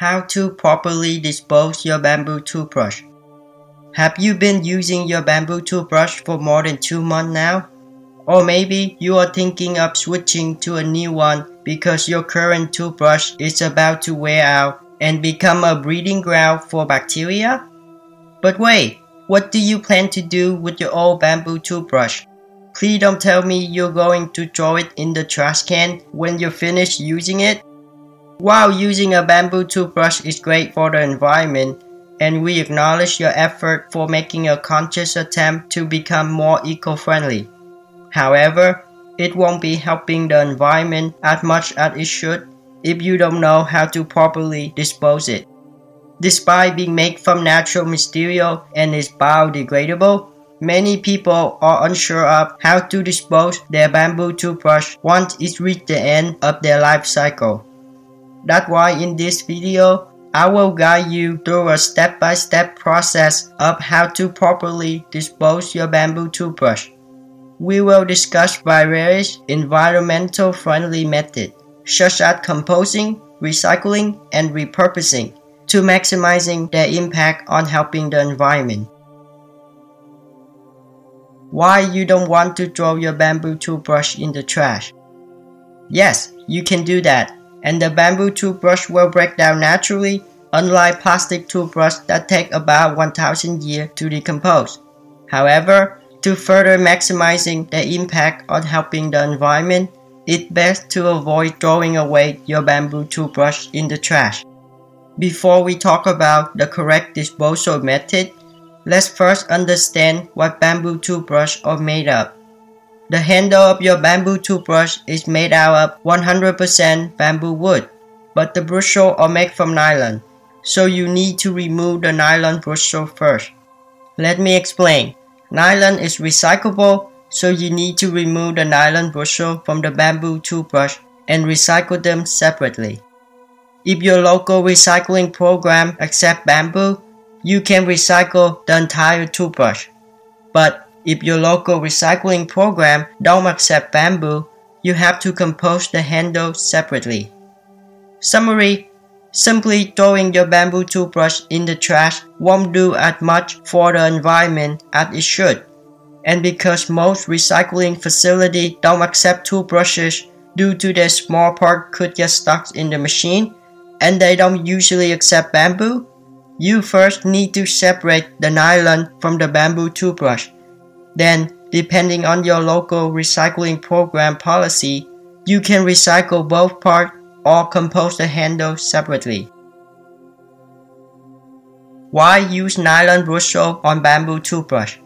How to properly dispose your bamboo toothbrush. Have you been using your bamboo toothbrush for more than 2 months now? Or maybe you are thinking of switching to a new one because your current toothbrush is about to wear out and become a breeding ground for bacteria? But wait, what do you plan to do with your old bamboo toothbrush? Please don't tell me you're going to throw it in the trash can when you finish using it. While using a bamboo toothbrush is great for the environment, and we acknowledge your effort for making a conscious attempt to become more eco-friendly. However, it won't be helping the environment as much as it should if you don't know how to properly dispose it. Despite being made from natural material and is biodegradable, many people are unsure of how to dispose their bamboo toothbrush once it's reached the end of their life cycle. That's why in this video, I will guide you through a step-by-step -step process of how to properly dispose your bamboo toothbrush. We will discuss various environmental friendly methods, such as composting, recycling, and repurposing, to maximizing their impact on helping the environment. Why you don't want to throw your bamboo toothbrush in the trash? Yes, you can do that, and the bamboo toothbrush will break down naturally, unlike plastic toothbrush that take about 1000 years to decompose. However, to further maximizing the impact on helping the environment, it's best to avoid throwing away your bamboo toothbrush in the trash. Before we talk about the correct disposal method, let's first understand what bamboo toothbrush are made of. The handle of your bamboo toothbrush is made out of 100% bamboo wood, but the bristle are made from nylon, so you need to remove the nylon bristle first. Let me explain. Nylon is recyclable, so you need to remove the nylon bristle from the bamboo toothbrush and recycle them separately. If your local recycling program accepts bamboo, you can recycle the entire toothbrush. But if your local recycling program don't accept bamboo, you have to compost the handle separately. Summary Simply throwing your bamboo toothbrush in the trash won't do as much for the environment as it should. And because most recycling facilities don't accept toothbrushes due to their small part could get stuck in the machine, and they don't usually accept bamboo, you first need to separate the nylon from the bamboo toothbrush. Then, depending on your local recycling program policy, you can recycle both parts or compost the handle separately. Why use nylon bristle on bamboo toothbrush?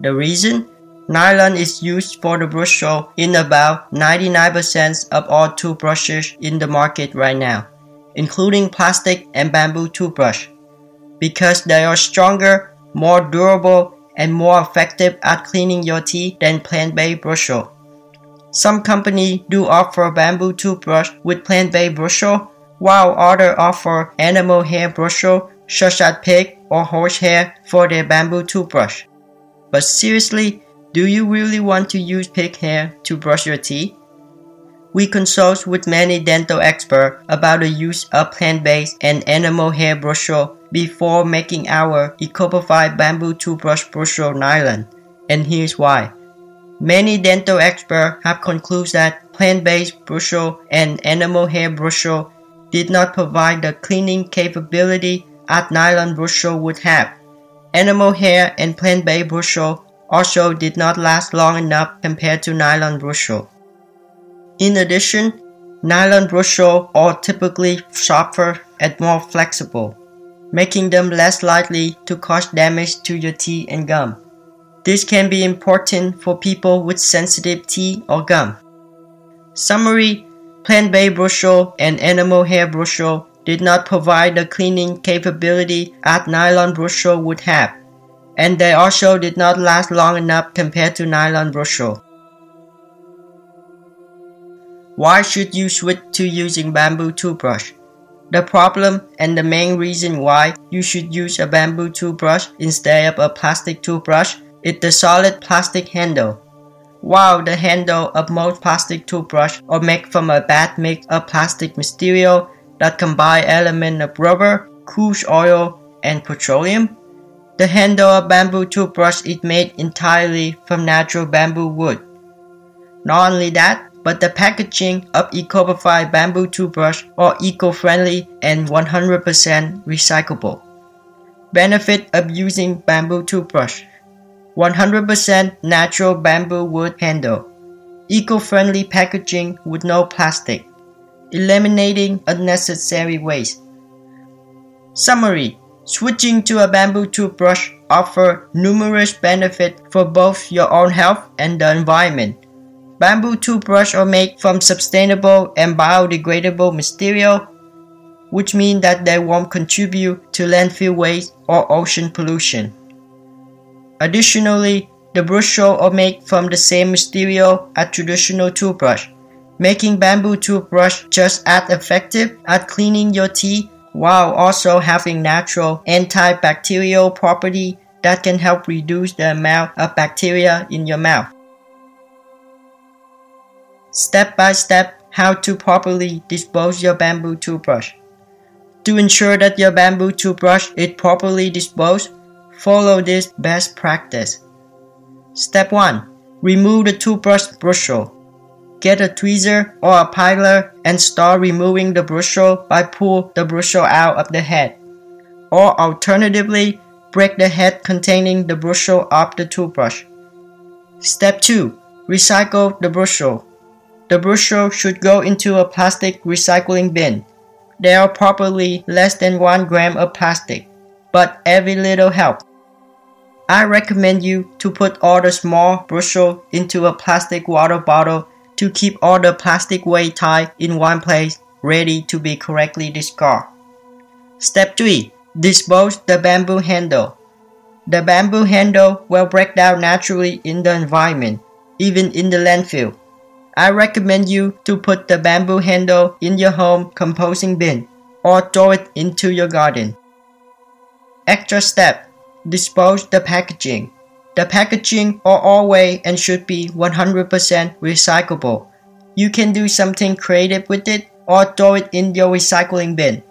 The reason? Nylon is used for the bristle in about 99% of all toothbrushes in the market right now, including plastic and bamboo toothbrush, because they are stronger, more durable, and more effective at cleaning your teeth than plant-based bristle. Some companies do offer bamboo toothbrush with plant-based bristle, while others offer animal hair bristle such as pig or horse hair for their bamboo toothbrush. But seriously, do you really want to use pig hair to brush your teeth? We consult with many dental experts about the use of plant-based and animal hair bristle before making our Ecopify bamboo toothbrush bristle nylon, and here's why. Many dental experts have concluded that plant-based bristle and animal hair bristle did not provide the cleaning capability as nylon bristle would have. Animal hair and plant-based bristle also did not last long enough compared to nylon bristle. In addition, nylon bristle are typically softer and more flexible, making them less likely to cause damage to your teeth and gum. This can be important for people with sensitive teeth or gum. Summary Plant-based bristle and animal hair bristle did not provide the cleaning capability as nylon bristle would have, and they also did not last long enough compared to nylon bristle. Why should you switch to using bamboo toothbrush? The problem and the main reason why you should use a bamboo toothbrush instead of a plastic toothbrush is the solid plastic handle. While the handle of most plastic toothbrush are made from a bad mix of plastic material, that combine elements of rubber, crude oil, and petroleum. The handle of bamboo toothbrush is made entirely from natural bamboo wood. Not only that, but the packaging of Ecopify bamboo toothbrush are eco-friendly and 100% recyclable. Benefit of using bamboo toothbrush 100% natural bamboo wood handle. Eco-friendly packaging with no plastic. Eliminating unnecessary waste. Summary Switching to a bamboo toothbrush offers numerous benefits for both your own health and the environment. Bamboo toothbrush are made from sustainable and biodegradable material, which means that they won't contribute to landfill waste or ocean pollution. Additionally, the bristles are made from the same material as traditional toothbrush, making bamboo toothbrush just as effective at cleaning your teeth while also having natural antibacterial property that can help reduce the amount of bacteria in your mouth. Step by step how to properly dispose your bamboo toothbrush. To ensure that your bamboo toothbrush is properly disposed, follow this best practice. Step 1. Remove the toothbrush bristle. Get a tweezer or a piler and start removing the bristle by pull the bristle out of the head. Or alternatively, break the head containing the bristle off the toothbrush. Step 2. Recycle the bristle. The bristle should go into a plastic recycling bin. There are probably less than 1 gram of plastic, but every little helps. I recommend you to put all the small bristle into a plastic water bottle to keep all the plastic waste tied in one place, ready to be correctly discarded. Step 3. Dispose the bamboo handle. The bamboo handle will break down naturally in the environment, even in the landfill. I recommend you to put the bamboo handle in your home composting bin or throw it into your garden. Extra step. Dispose the packaging. The packaging are always and should be 100% recyclable. You can do something creative with it or throw it in your recycling bin.